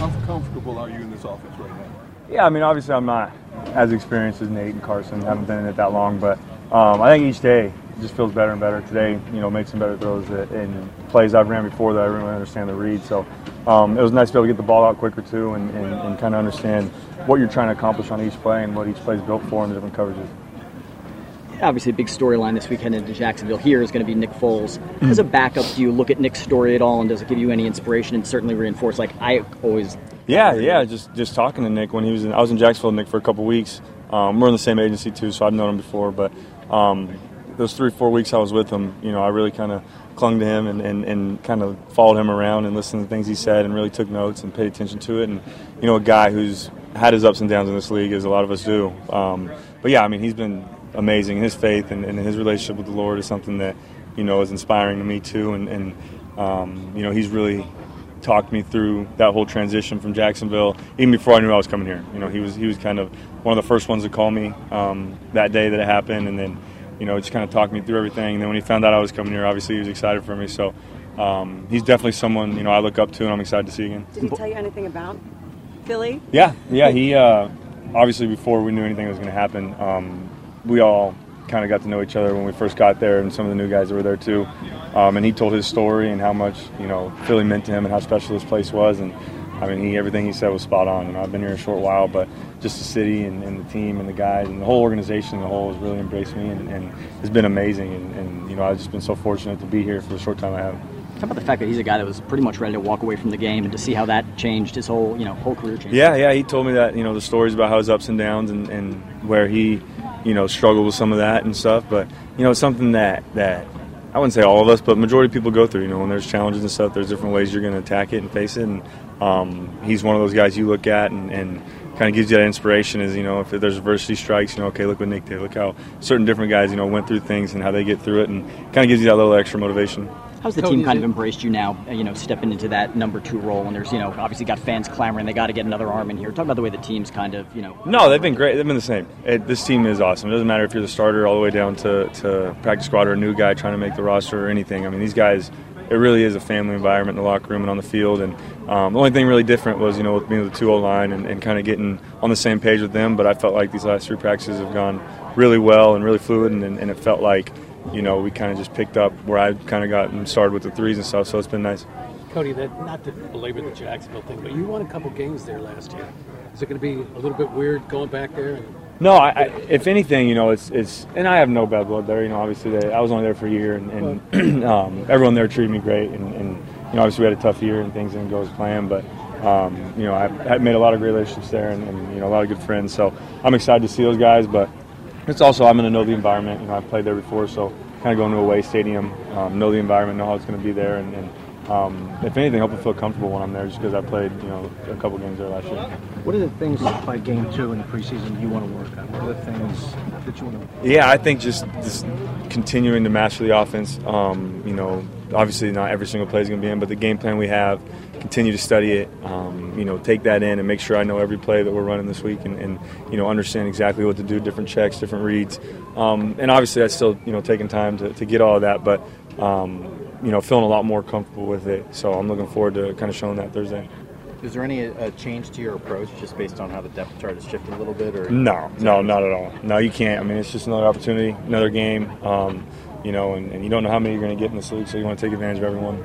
How comfortable are you in this offense right now? Yeah, I mean, obviously I'm not as experienced as Nate and Carson. haven't been in it that long, but um, I think each day just feels better and better. Today, you know, make some better throws and plays I've ran before that I really understand the read. So um, it was nice to be able to get the ball out quicker too, and, and, and kind of understand what you're trying to accomplish on each play and what each play is built for in the different coverages obviously a big storyline this weekend into Jacksonville here is going to be Nick Foles. As a backup, do you look at Nick's story at all, and does it give you any inspiration and certainly reinforce? Like I always. Yeah, yeah. Just just talking to Nick when he was in, I was in Jacksonville, Nick for a couple weeks. Um, we're in the same agency too, so I've known him before. But um, those three four weeks I was with him, you know, I really kind of clung to him and, and, and kind of followed him around and listened to things he said and really took notes and paid attention to it. And you know, a guy who's had his ups and downs in this league, as a lot of us do. Um, but yeah, I mean, he's been amazing. His faith and, and, his relationship with the Lord is something that you know is inspiring to me too. And, and um, you know he's really talked me through that whole transition from Jacksonville, even before I knew I was coming here. You know he was he was kind of one of the first ones to call me um, that day that it happened, and then you know just kind of talked me through everything. And then when he found out I was coming here, obviously he was excited for me. So. Um, he's definitely someone you know I look up to, and I'm excited to see again. Did he tell you anything about Philly? Yeah, yeah. He uh, obviously before we knew anything was going to happen, um, we all kind of got to know each other when we first got there, and some of the new guys that were there too. Um, and he told his story and how much you know Philly meant to him and how special this place was. And I mean, he, everything he said was spot on. And I've been here a short while, but just the city and, and the team and the guys and the whole organization as a whole has really embraced me and, and has been amazing. And, and you know, I've just been so fortunate to be here for the short time I have. How about the fact that he's a guy that was pretty much ready to walk away from the game, and to see how that changed his whole, you know, whole career changed. Yeah, yeah. He told me that, you know, the stories about how his ups and downs, and, and where he, you know, struggle with some of that and stuff. But you know, it's something that that I wouldn't say all of us, but majority of people go through. You know, when there's challenges and stuff, there's different ways you're going to attack it and face it. And um, he's one of those guys you look at and, and kind of gives you that inspiration. Is you know, if there's adversity strikes, you know, okay, look what Nick did. Look how certain different guys, you know, went through things and how they get through it, and kind of gives you that little extra motivation. How's the team kind of embraced you now? You know, stepping into that number two role, and there's you know obviously got fans clamoring they got to get another arm in here. Talk about the way the team's kind of you know. No, they've been great. They've been the same. It, this team is awesome. It doesn't matter if you're the starter all the way down to, to practice squad or a new guy trying to make the roster or anything. I mean, these guys. It really is a family environment in the locker room and on the field. And um, the only thing really different was, you know, with being the 2 line and, and kind of getting on the same page with them. But I felt like these last three practices have gone really well and really fluid, and, and it felt like you know, we kind of just picked up where I kind of got and started with the threes and stuff. So it's been nice. Cody, that not to belabor the Jacksonville thing, but you won a couple games there last year. Is it going to be a little bit weird going back there? And- no, I, I, if anything, you know, it's it's, and I have no bad blood there. You know, obviously, they, I was only there for a year, and, and um, everyone there treated me great, and, and, you know, obviously we had a tough year and things didn't go as planned, but. Um, you know, I've, I've, made a lot of great relationships there, and, and you know, a lot of good friends. So I'm excited to see those guys, but it's also I'm going to know the environment. You know, I've played there before, so kind of going to a away stadium, um, know the environment, know how it's going to be there, and, and um, if anything, hope I feel comfortable when I'm there, just because I played you know a couple games there last year. What are the things by game two in the preseason you want to work on? What are the things that you want to? Work on? Yeah, I think just just continuing to master the offense. Um, you know, obviously not every single play is going to be in, but the game plan we have, continue to study it. Um, you know, take that in and make sure I know every play that we're running this week, and, and you know understand exactly what to do, different checks, different reads, um, and obviously that's still you know taking time to, to get all of that, but um, you know feeling a lot more comfortable with it. So I'm looking forward to kind of showing that Thursday. Is there any uh, change to your approach just based on how the depth chart has shifted a little bit? Or no, no, not at all. No, you can't. I mean, it's just another opportunity, another game. Um, you know, and, and you don't know how many you're going to get in this league, so you want to take advantage of everyone.